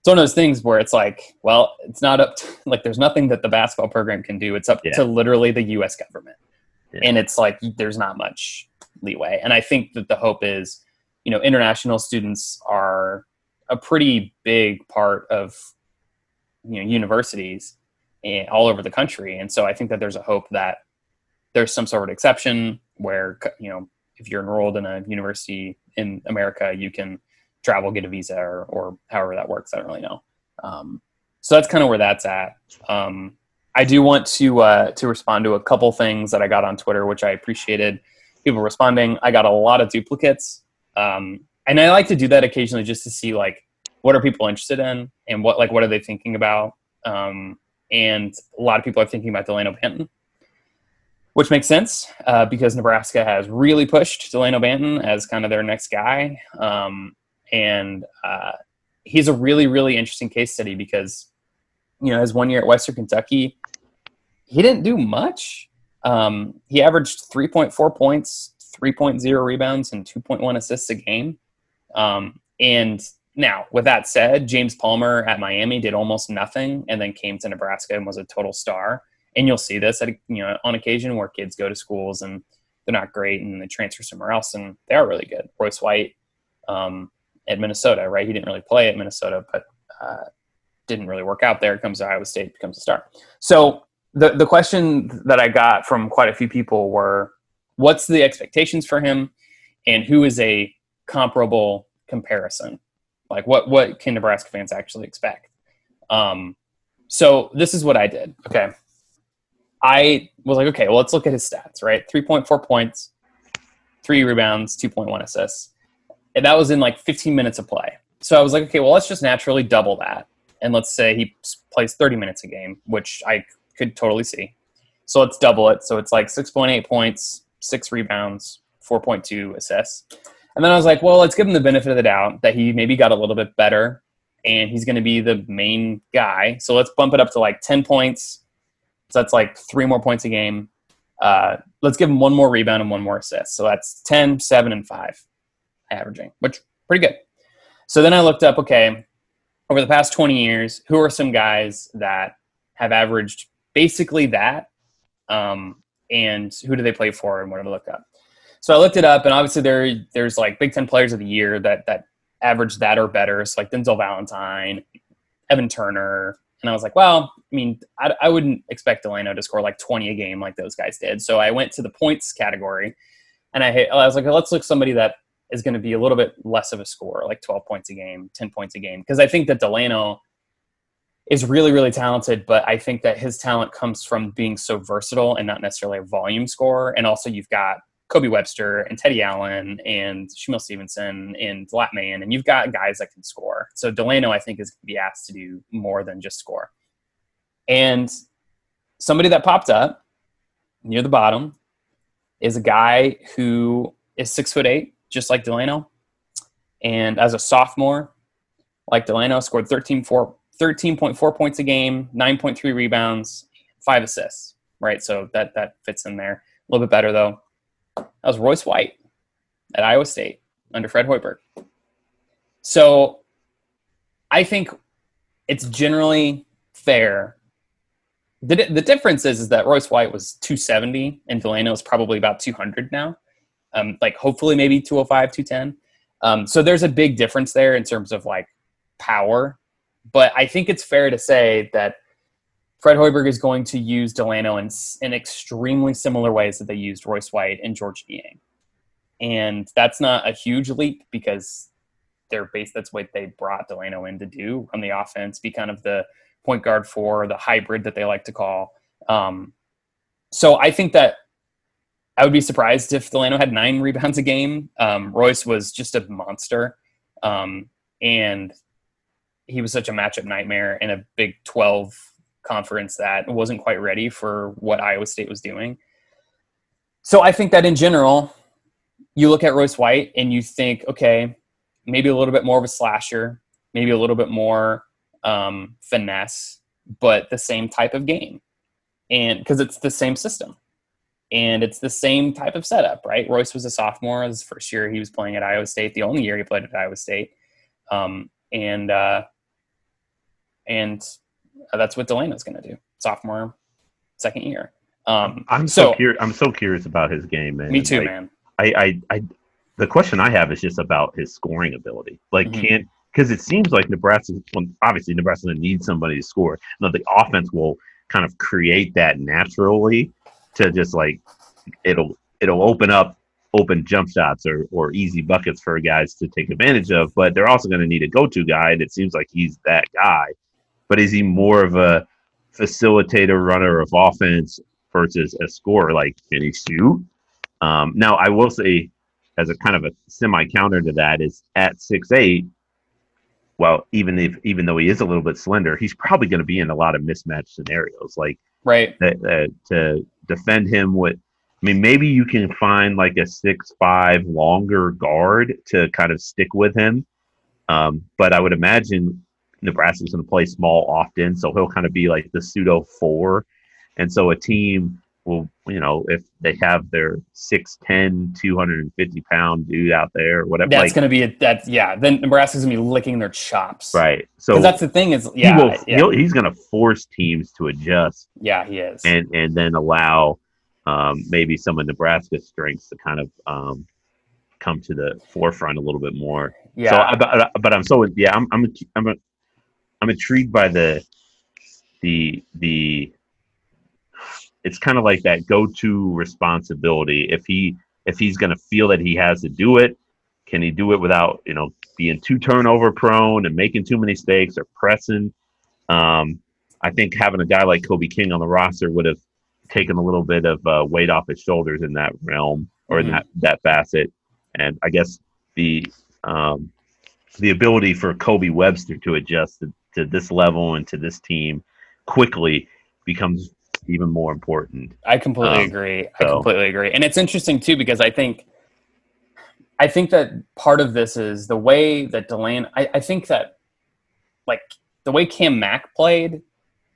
it's one of those things where it's like, well, it's not up to like there's nothing that the basketball program can do. It's up Yeah. to literally the U.S. government, Yeah. and it's like there's not much leeway. And I think that the hope is, you know, international students are a pretty big part of you know universities and all over the country, and so I think that there's a hope that there's some sort of exception where you know if you're enrolled in a university in America, you can travel, get a visa, or, or however that works. I don't really know. Um, so that's kind of where that's at. Um, I do want to uh, to respond to a couple things that I got on Twitter, which I appreciated people responding. I got a lot of duplicates, um, and I like to do that occasionally just to see like what are people interested in and what like what are they thinking about. Um, and a lot of people are thinking about Delano Banton which makes sense uh, because Nebraska has really pushed Delano Banton as kind of their next guy. Um, and uh, he's a really, really interesting case study because, you know, his one year at Western Kentucky, he didn't do much. Um, he averaged 3.4 points, 3.0 rebounds, and 2.1 assists a game. Um, and now, with that said, James Palmer at Miami did almost nothing and then came to Nebraska and was a total star and you'll see this at you know on occasion where kids go to schools and they're not great and they transfer somewhere else and they are really good. Royce White um, at Minnesota, right? He didn't really play at Minnesota, but uh, didn't really work out there. Comes to Iowa State, becomes a star. So the the question that I got from quite a few people were, what's the expectations for him, and who is a comparable comparison? Like what what can Nebraska fans actually expect? Um, so this is what I did. Okay. I was like, okay, well, let's look at his stats, right? 3.4 points, three rebounds, 2.1 assists. And that was in like 15 minutes of play. So I was like, okay, well, let's just naturally double that. And let's say he plays 30 minutes a game, which I could totally see. So let's double it. So it's like 6.8 points, six rebounds, 4.2 assists. And then I was like, well, let's give him the benefit of the doubt that he maybe got a little bit better and he's going to be the main guy. So let's bump it up to like 10 points, So that's like three more points a game. Uh, let's give him one more rebound and one more assist. So that's 10, 7, and 5 averaging, which pretty good. So then I looked up, okay, over the past 20 years, who are some guys that have averaged basically that? Um, and who do they play for and what did I look up? So I looked it up, and obviously there there's like Big Ten players of the year that that average that or better. So like Denzel Valentine, Evan Turner, and I was like, well, I mean, I, I wouldn't expect Delano to score like 20 a game like those guys did. So I went to the points category, and I I was like, let's look somebody that is going to be a little bit less of a score, like 12 points a game, 10 points a game, because I think that Delano is really really talented but i think that his talent comes from being so versatile and not necessarily a volume scorer and also you've got Kobe Webster and Teddy Allen and Shamiel Stevenson and Lat Mayen, and you've got guys that can score. So Delano, I think, is going to be asked to do more than just score. And somebody that popped up near the bottom is a guy who is six foot eight, just like Delano. And as a sophomore, like Delano, scored 13, 4, 13.4 points a game, 9.3 rebounds, five assists. Right, so that that fits in there. A little bit better though. That was Royce White at Iowa State under Fred Hoiberg. So I think it's generally fair. The, the difference is, is that Royce White was 270 and Delano is probably about 200 now. Um, like hopefully maybe 205, 210. Um, so there's a big difference there in terms of like power. But I think it's fair to say that Fred Hoiberg is going to use Delano in, in extremely similar ways that they used Royce White and Georges Niang. And that's not a huge leap because they're based, that's what they brought Delano in to do on the offense, be kind of the point guard for the hybrid that they like to call. Um, so I think that I would be surprised if Delano had nine rebounds a game. Um, Royce was just a monster. Um, and he was such a matchup nightmare in a Big 12 conference that wasn't quite ready for what Iowa State was doing. So I think that in general, you look at Royce White and you think, okay, maybe a little bit more of a slasher, maybe a little bit more um, finesse, but the same type of game. And because it's the same system and it's the same type of setup, right? Royce was a sophomore. His first year he was playing at Iowa State, the only year he played at Iowa State. Um, and, uh, and that's what Delano's going to do. Sophomore, second year. Um, I'm so, so curious. I'm so curious about his game, man. Me too, like, man. I, I, I, the question I have is just about his scoring ability. Like, mm-hmm. can't because it seems like Nebraska. Well, obviously, Nebraska needs somebody to score. Now, the offense will kind of create that naturally to just like it'll it'll open up open jump shots or, or easy buckets for guys to take advantage of. But they're also going to need a go to guy, and it seems like he's that guy but is he more of a facilitator, runner of offense versus a scorer? Like, can he shoot? Um, now, I will say, as a kind of a semi counter to that, is at six eight. Well, even if even though he is a little bit slender, he's probably going to be in a lot of mismatch scenarios. Like, right, uh, to defend him with. I mean, maybe you can find like a six five longer guard to kind of stick with him. Um, but I would imagine Nebraska's going to play small often, so he'll kind of be like the pseudo four. And so a team will, you know, if they have their 6'10, 250 pound dude out there, or whatever. That's like, going to be a, that's, yeah. Then Nebraska's going to be licking their chops. Right. So that's the thing is, yeah. He will, yeah. he's going to force teams to adjust. Yeah, he is. And, and then allow um, maybe some of Nebraska's strengths to kind of um, come to the forefront a little bit more. Yeah. So, but, but I'm so, yeah, I'm, I'm, I'm I'm intrigued by the the the it's kind of like that go-to responsibility. If he if he's going to feel that he has to do it can he do it without you know being too turnover prone and making too many mistakes or pressing? Um, i think having a guy like kobe king on the roster would have taken a little bit of uh, weight off his shoulders in that realm or mm-hmm. in that that facet. And i guess the um, the ability for kobe webster to adjust to, to this level and to this team quickly becomes even more important. I completely um, agree. So. I completely agree. And it's interesting too because I think I think that part of this is the way that Delane I, I think that like the way Cam Mack played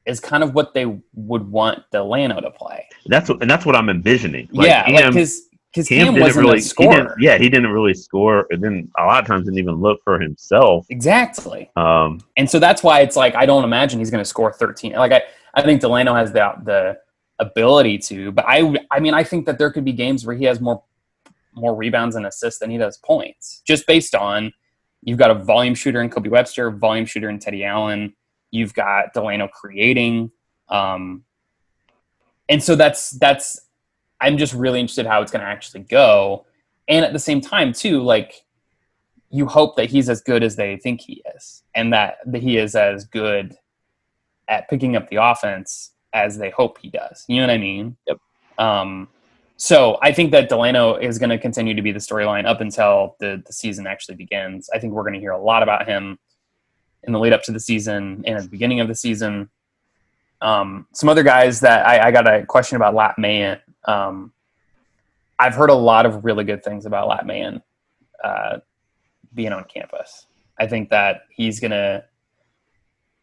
is kind of what they would want Delano to play. That's what, and that's what I'm envisioning. Like, yeah, Cam- like because Cam Cam didn't wasn't really, a he scorer. didn't, yeah, he didn't really score, and then a lot of times didn't even look for himself. Exactly. Um, and so that's why it's like I don't imagine he's going to score 13. Like I, I think Delano has the the ability to, but I, I mean, I think that there could be games where he has more more rebounds and assists than he does points, just based on you've got a volume shooter in Kobe Webster, volume shooter in Teddy Allen, you've got Delano creating, um, and so that's that's. I'm just really interested how it's going to actually go, and at the same time too, like you hope that he's as good as they think he is, and that, that he is as good at picking up the offense as they hope he does. You know what I mean? Yep. Um, so I think that Delano is going to continue to be the storyline up until the, the season actually begins. I think we're going to hear a lot about him in the lead up to the season and at the beginning of the season. Um, some other guys that I, I got a question about Lat Mayen. Um, I've heard a lot of really good things about Lat Mayen uh, being on campus. I think that he's going to.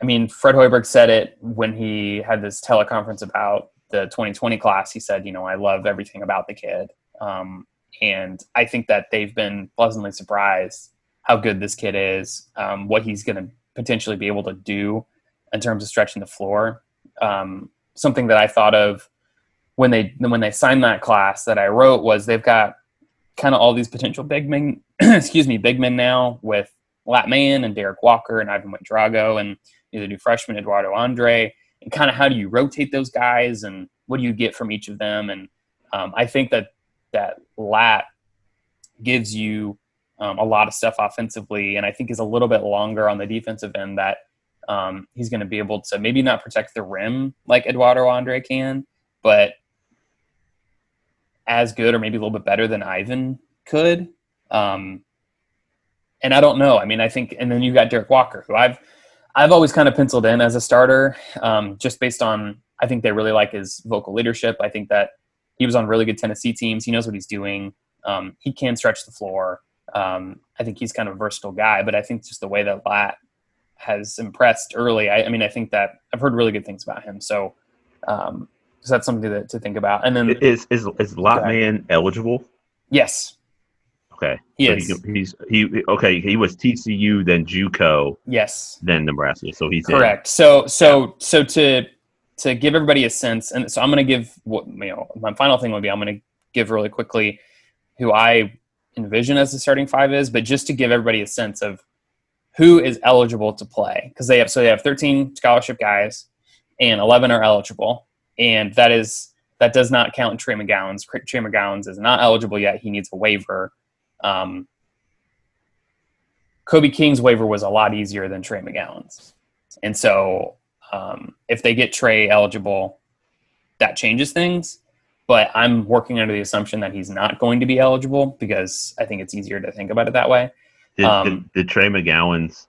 I mean, Fred Hoiberg said it when he had this teleconference about the 2020 class. He said, you know, I love everything about the kid. Um, and I think that they've been pleasantly surprised how good this kid is, um, what he's going to potentially be able to do in terms of stretching the floor. Um, something that I thought of when they when they signed that class that I wrote was they've got kind of all these potential big men, excuse me, big men now with Lat Mayen and Derek Walker and Yvan Ouedraogo and the new freshman Eduardo Andre, and kind of how do you rotate those guys and what do you get from each of them? And um, I think that that Lat gives you um, a lot of stuff offensively, and I think is a little bit longer on the defensive end that um, he's going to be able to maybe not protect the rim like Eduardo Andre can, but as good or maybe a little bit better than Yvan could. Um, and I don't know. I mean, I think, and then you got Derek Walker, who I've I've always kind of penciled in as a starter, um, just based on I think they really like his vocal leadership. I think that he was on really good Tennessee teams. He knows what he's doing. Um, he can stretch the floor. Um, I think he's kind of a versatile guy, but I think just the way that Lat has impressed early. I, I mean, I think that I've heard really good things about him. So, um, so that's something to, to think about. And then is is is ahead. Lat Mayen eligible? yes, Okay, he so. He, he's he okay. He was TCU, then JUCO, yes. then Nebraska. So he's in. Correct. So so so to to give everybody a sense, and so I'm going to give what you know. My final thing would be I'm going to give really quickly who I envision as the starting five is, but just to give everybody a sense of who is eligible to play because they have so they have 13 scholarship guys and 11 are eligible, and that is that does not count Trey McGowens. Trey McGowens is not eligible yet. He needs a waiver. Um, Kobe King's waiver was a lot easier than Trey McGowens. And so um, if they get Trey eligible, that changes things. But I'm working under the assumption that he's not going to be eligible because I think it's easier to think about it that way. Did, Um, did, did Trey McGowens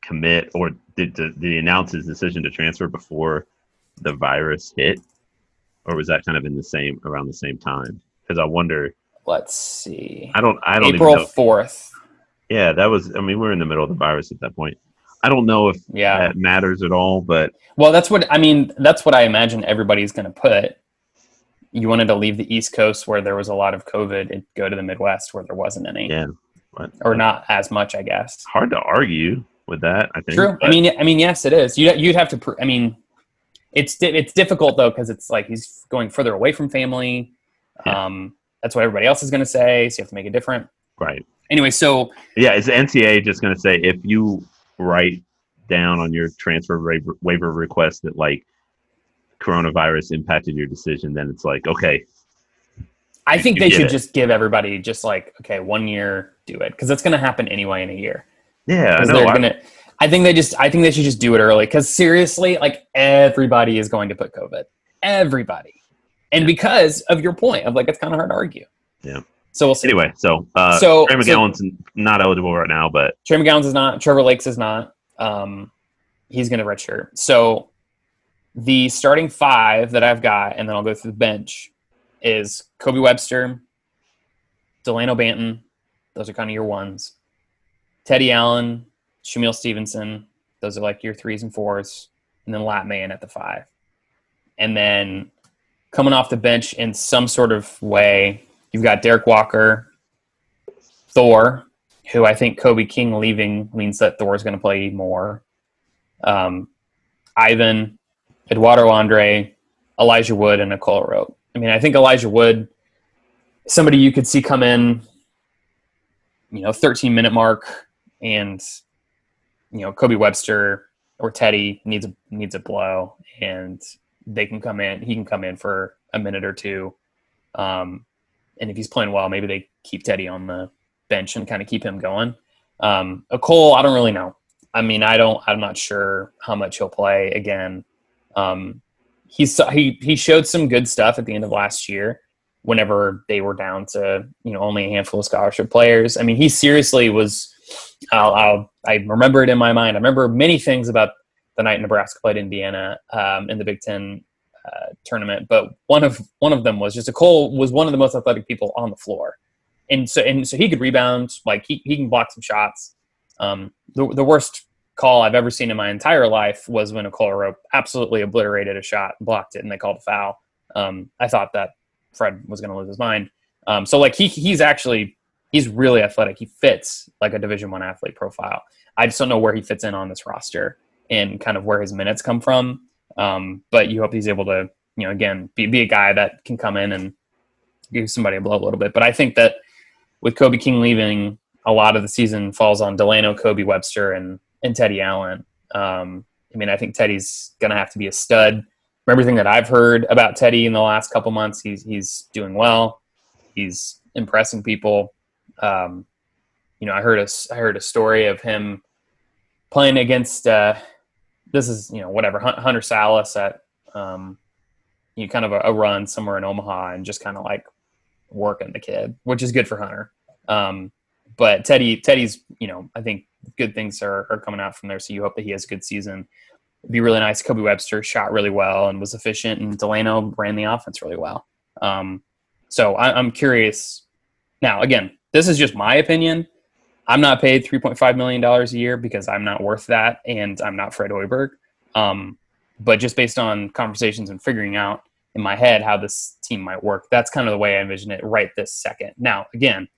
commit, or did, did did he announce his decision to transfer before the virus hit, or was that kind of in the same around the same time? Because I wonder. Let's see. I don't. I don't April even know. 4th. Yeah, that was. I mean, we're in the middle of the virus at that point. I don't know if Yeah. that matters at all, but Well, that's what I mean. That's what I imagine everybody's going to put. You wanted to leave the East Coast where there was a lot of COVID and go to the Midwest where there wasn't any, yeah, but or not as much, I guess. hard to argue with that. I think. True. I mean, I mean, yes, it is. You you'd have to. Pr- I mean, it's it's difficult though because it's like he's going further away from family. Yeah. Um, that's what everybody else is going to say. So you have to make it different. right. Anyway, so Yeah, is the NCAA just going to say if you write down on your transfer waiver, waiver request that like coronavirus impacted your decision, then it's like okay, I think they should it. just give everybody just like okay, one year, do it because it's going to happen anyway in a year. yeah, I know. they're gonna. I think they just. I think they should just do it early because seriously, like everybody is going to put COVID. Everybody, and because of your point of like it's kind of hard to argue. Yeah. So we'll see. anyway, so uh, So- Trey so- McGowens not eligible right now, but Trey McGowens is not. Trevor Lakes is not. Um, he's going to redshirt. So the starting five that I've got, and then I'll go through the bench, is Kobe Webster, Delano Banton. Those are kind of your ones. Teddy Allen, Shamiel Stevenson. Those are like your threes and fours. and then Lat Mayen at the five. And then coming off the bench in some sort of way, you've got Derek Walker, Thor, who I think Kobe King leaving means that Thor is going to play more. Um, Yvan, Eduardo Andre, Elijah Wood, and Akol Arop. I mean, I think Elijah Wood, somebody you could see come in, you know, 13 minute mark, and you know, Kobe Webster or Teddy needs a needs a blow, and they can come in. He can come in for a minute or two, um, and if he's playing well, maybe they keep Teddy on the bench and kind of keep him going. Um, Akol, I don't really know. I mean, I don't. I'm not sure how much he'll play again. Um, he's he he showed some good stuff at the end of last year. Whenever they were down to you know only a handful of scholarship players, I mean, he seriously was. I'll, I'll I remember it in my mind. I remember many things about the night Nebraska played Indiana um, in the Big Ten uh, tournament, but one of one of them was just Akol was one of the most athletic people on the floor, and so and so he could rebound, like he he can block some shots. Um, the the worst call I've ever seen in my entire life was when Arop absolutely obliterated a shot, blocked it, and they called a foul. Um, I thought that Fred was going to lose his mind. Um, so like he he's actually he's really athletic. He fits like a Division One athlete profile. I just don't know where he fits in on this roster and kind of where his minutes come from. Um, but you hope he's able to, you know, again, be, be a guy that can come in and give somebody a blow a little bit. But I think that with Kobe King leaving, a lot of the season falls on Delano, Kobe Webster, and and Teddy Allen. Um, I mean, I think Teddy's going to have to be a stud. From everything that I've heard about Teddy in the last couple months, he's he's doing well. He's impressing people. Um, you know, I heard a I heard a story of him playing against uh, this is you know whatever Hunter Sallis at um, you know, kind of a, a, run somewhere in Omaha and just kind of like working the kid, which is good for Hunter. Um, but Teddy Teddy's you know I think good things are, are coming out from there, so you hope that he has a good season. It'd be really nice. Kobe Webster shot really well and was efficient, and Delano ran the offense really well. Um, so I, I'm curious. Now, again, this is just my opinion. I'm not paid 3.5 million dollars a year because I'm not worth that, and I'm not Fred Hoiberg. Um, but just based on conversations and figuring out in my head how this team might work, that's kind of the way I envision it right this second. Now, again,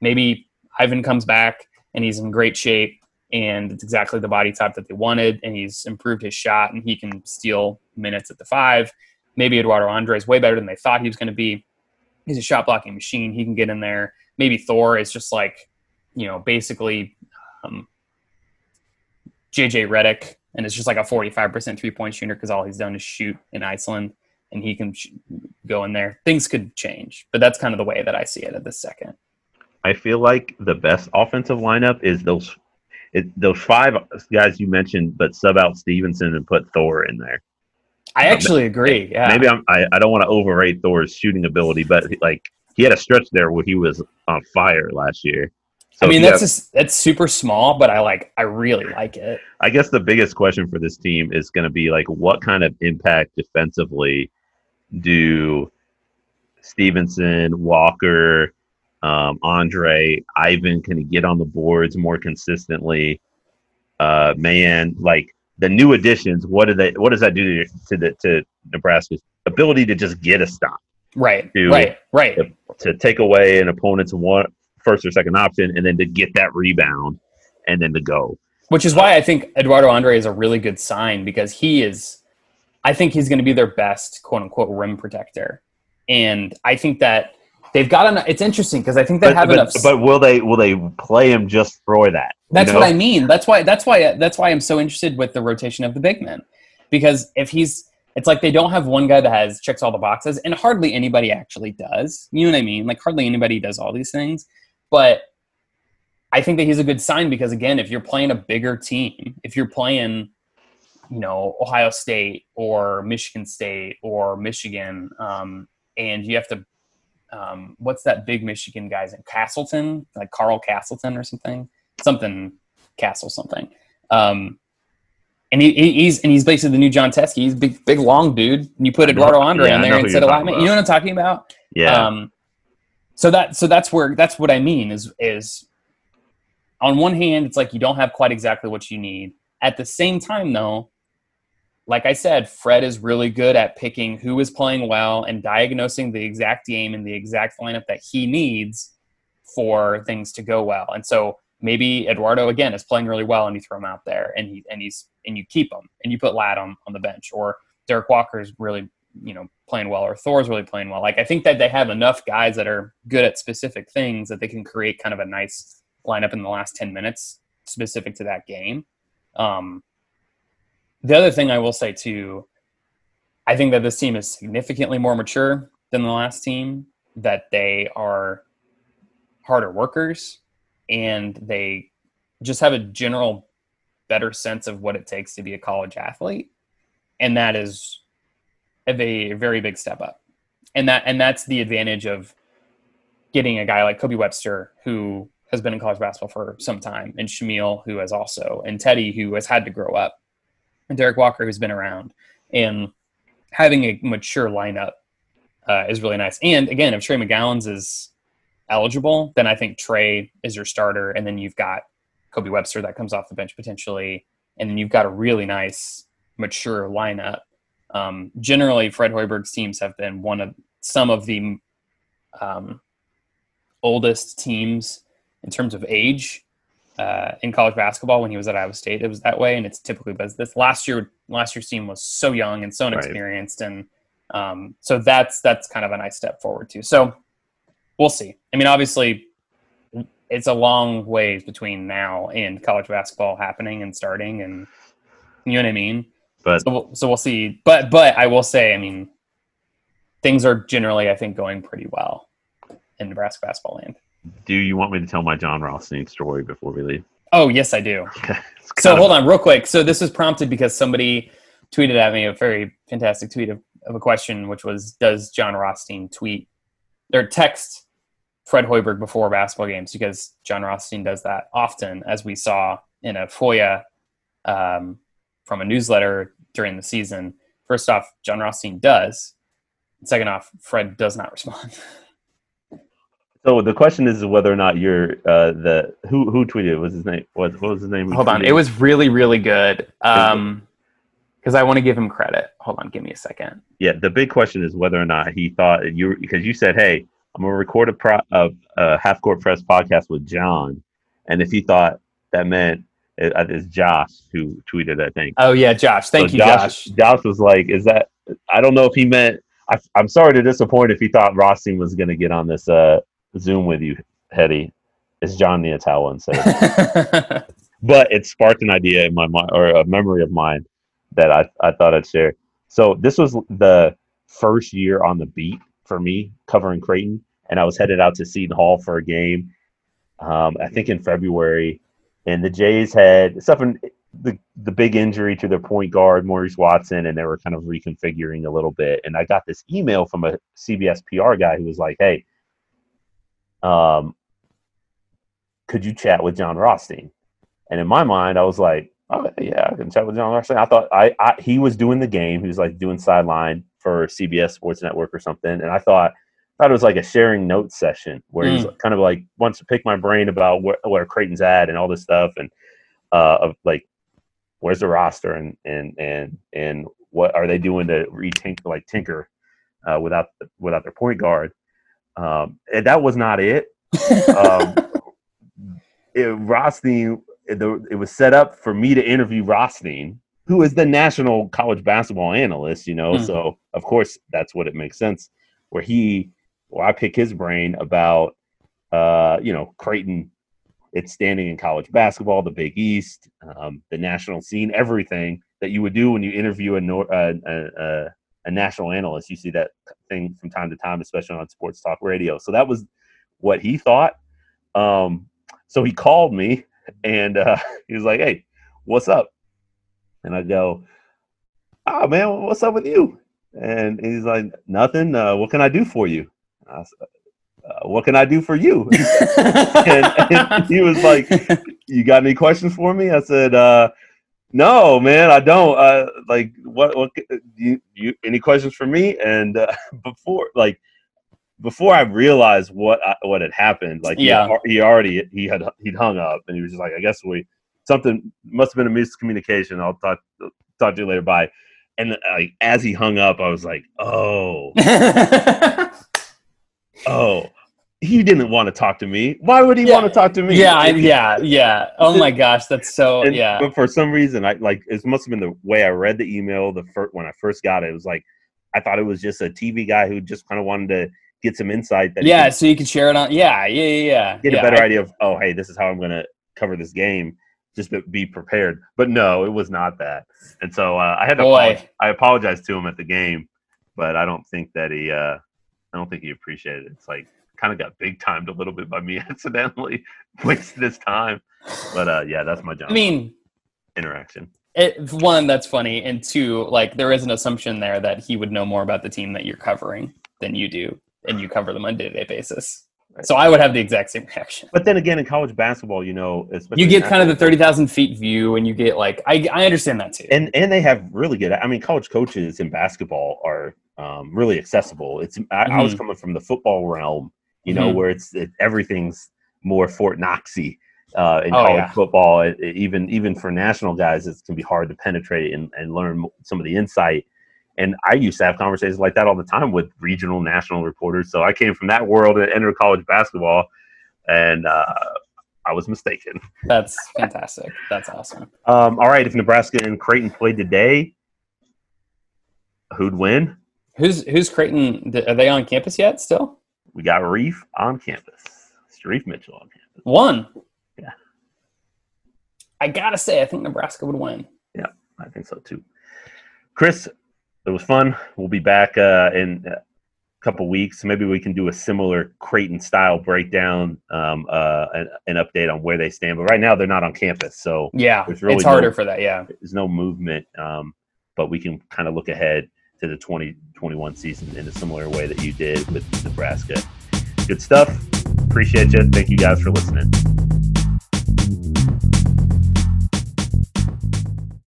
maybe Yvan comes back and he's in great shape, and it's exactly the body type that they wanted, and he's improved his shot, and he can steal minutes at the five. Maybe Eduardo Andre is way better than they thought he was going to be. He's a shot blocking machine. He can get in there. Maybe Thor is just like you know, basically um, JJ Redick, and it's just like a 45% three point shooter because all he's done is shoot in Iceland and he can sh- go in there. Things could change, but that's kind of the way that I see it at this second. I feel like the best offensive lineup is those it, those five guys you mentioned, but sub out Stevenson and put Thor in there. I actually agree. Yeah. Maybe I'm, I, I don't want to overrate Thor's shooting ability, but like he had a stretch there where he was on fire last year. So I mean, that's have, just, that's super small, but I like I really like it. I guess the biggest question for this team is going to be like, what kind of impact defensively do Stevenson, Walker, um, Andre, Yvan can get on the boards more consistently? Uh, man, like the new additions, what do they? What does that do to, to the to Nebraska's ability to just get a stop? Right, to, right, right. To, to, take away an opponent's one first or second option, and then to get that rebound and then to go. Which is why I think Eduardo Andre is a really good sign because he is, I think he's going to be their best quote unquote rim protector, and I think that they've got enough. It's interesting because I think they but, have but, enough. But will they will they play him just for that? That's you know? what I mean. That's why that's why that's why I'm so interested with the rotation of the big men because if he's it's like they don't have one guy that has checks all the boxes and hardly anybody actually does you know what i mean like hardly anybody does all these things but I think that he's a good sign because again, if you're playing a bigger team, if you're playing, you know, Ohio State or Michigan State or Michigan, um, and you have to, um, what's that big Michigan guy's in Castleton, like Carl Castleton or something, something Castle something. Um, and he, he's and he's basically the new Jon Teske. He's big, big, long dude. And you put Eduardo Andre yeah, in there instead of Lyman. You know what I'm talking about? Yeah. Um, so that so that's where that's what I mean is is on one hand it's like you don't have quite exactly what you need. At the same time though, like I said, Fred is really good at picking who is playing well and diagnosing the exact game and the exact lineup that he needs for things to go well. And so maybe Eduardo again is playing really well and you throw him out there and he and he's and you keep him and you put Lat on, on the bench or Derek Walker is really you know playing well or Thor's really playing well. Like I think that they have enough guys that are good at specific things that they can create kind of a nice lineup in the last 10 minutes specific to that game. Um, the other thing I will say too, I think that this team is significantly more mature than the last team, that they are harder workers and they just have a general better sense of what it takes to be a college athlete. And that is a very big step up. And that and that's the advantage of getting a guy like Kobe Webster who has been in college basketball for some time, and Shamiel who has also, and Teddy who has had to grow up, and Derek Walker who's been around, and having a mature lineup uh, is really nice. And again, if Trey McGowens is eligible, then I think Trey is your starter, and then you've got Kobe Webster that comes off the bench potentially, and then you've got a really nice mature lineup um, generally, Fred Hoiberg's teams have been one of some of the um, oldest teams in terms of age uh, in college basketball. When he was at Iowa State, it was that way, and it's typically because this last year. Last year's team was so young and so inexperienced, right. and um, so that's that's kind of a nice step forward too. So we'll see. I mean, obviously, it's a long ways between now and college basketball happening and starting, and you know what I mean. But so we'll, so we'll see. But but I will say, I mean, things are generally, I think, going pretty well in Nebraska basketball land. Do you want me to tell my Jon Rothstein story before we leave? Oh yes, I do. so hold on, real quick. So this was prompted because somebody tweeted at me a very fantastic tweet of, of a question, which was, "Does Jon Rothstein tweet or text Fred Hoiberg before basketball games?" Because Jon Rothstein does that often, as we saw in a FOIA um, from a newsletter during the season. First off, Jon Rothstein does. Second off, Fred does not respond. So the question is whether or not you're uh, the who who tweeted was his name what, what was his name? Hold on, it was really really good. Um, because I want to give him credit. Hold on, give me a second. Yeah, the big question is whether or not he thought you because you said, "Hey, I'm gonna record a, pro, a, a half court press podcast with John," and if he thought that meant it, it's Josh who tweeted, I think. Oh yeah, Josh. Thank so you, Josh, Josh. Josh was like, "Is that?" I don't know if he meant. I, am sorry to disappoint if he thought Rothstein was going to get on this uh, Zoom with you, Heady. It's John Nyatawa instead. but it sparked an idea in my mind or a memory of mine that I, I thought I'd share. So this was the first year on the beat for me covering Creighton, and I was headed out to Seton Hall for a game. Um, I think in February, and the Jays had something the the big injury to their point guard Maurice Watson, and they were kind of reconfiguring a little bit. And I got this email from a CBS PR guy who was like, "Hey, um, could you chat with Jon Rothstein?" And in my mind, I was like, "Oh yeah, I can chat with Jon Rothstein." I thought I, I he was doing the game. He was like doing sideline for CBS Sports Network or something, and I thought thought it was like a sharing notes session where mm. he's kind of like wants to pick my brain about where, where Creighton's at and all this stuff and uh, of like where's the roster and and and and what are they doing to retink like tinker uh, without without their point guard um, and that was not it. um, it Rothstein it, it was set up for me to interview Rothstein who is the national college basketball analyst you know mm. so of course that's what it makes sense where he or I pick his brain about, uh, you know, Creighton, its standing in college basketball, the Big East, um, the national scene, everything that you would do when you interview a, a, a, a national analyst. You see that thing from time to time, especially on sports talk radio. So that was what he thought. Um, so he called me and uh, he was like, "Hey, what's up?" And I go, "Ah, oh, man, what's up with you?" And he's like, "Nothing. Uh, what can I do for you?" I said, uh, what can I do for you? and, and, he was like, you got any questions for me? I said, uh, no, man, I don't. Uh, like, what, what, you, you, any questions for me? And uh, before, like, before I realized what I, what had happened, like, yeah, he, he already he had he'd hung up, and he was just like, I guess we something must have been a miscommunication. I'll talk talk to you later. Bye. And like as he hung up, I was like, "Oh, oh, he didn't want to talk to me. Why would he Yeah. want to talk to me?" yeah, I, yeah, yeah. Oh my gosh, that's so And- yeah. But for some reason, I like it must have been the way I read the email. The first when I first got it, it was like I thought it was just a TV guy who just kind of wanted to get some insight that Yeah, could so you can share it on. Yeah, yeah, yeah, yeah. get yeah, a better I- idea of oh hey this is how I'm going to cover this game. Just be prepared. But no, it was not that. And so uh, I had to Boy. apologize. I apologized to him at the game, but I don't think that he. Uh, I don't think he appreciated it. It's like kind of got big timed a little bit by me accidentally wasting his time. But uh, yeah, that's my job. I mean, interaction. it, one that's funny, and two, like there is an assumption there that he would know more about the team that you're covering than you do, and you cover them on a day-to-day basis. Right. So I would have the exact same reaction. But then again, in college basketball, you know, especially You get kind of the thirty thousand feet view, and you get like I I understand that too. and and they have really good. I mean, college coaches in basketball are um, really accessible. It's I, I was Mhm. coming from the football realm, you know, Mhm. where it's it, everything's more Fort Knoxy uh, in Oh, college yeah. football. It- it- even even for national guys, it can be hard to penetrate and, and learn some of the insight. And I used to have conversations like that all the time with regional national reporters. So I came from that world and entered college basketball, and uh, I was mistaken. That's fantastic. That's awesome. Um, all right, if Nebraska and Creighton played today, who'd win? Who's who's Creighton? Are they on campus yet? Still We got Reef on campus. Reef Mitchell on campus. one. Yeah. I gotta say, I think Nebraska would win. Yeah, I think so too. Chris, it was fun. We'll be back uh, in a couple weeks. Maybe we can do a similar Creighton style breakdown, um, uh, an, an update on where they stand. But right now, they're not on campus, so Yeah, really it's harder no- for that. Yeah. there's no movement. Um, but we can kind of look ahead to the 2021 season in a similar way that you did with Nebraska. Good stuff. Appreciate you. Thank you guys for listening.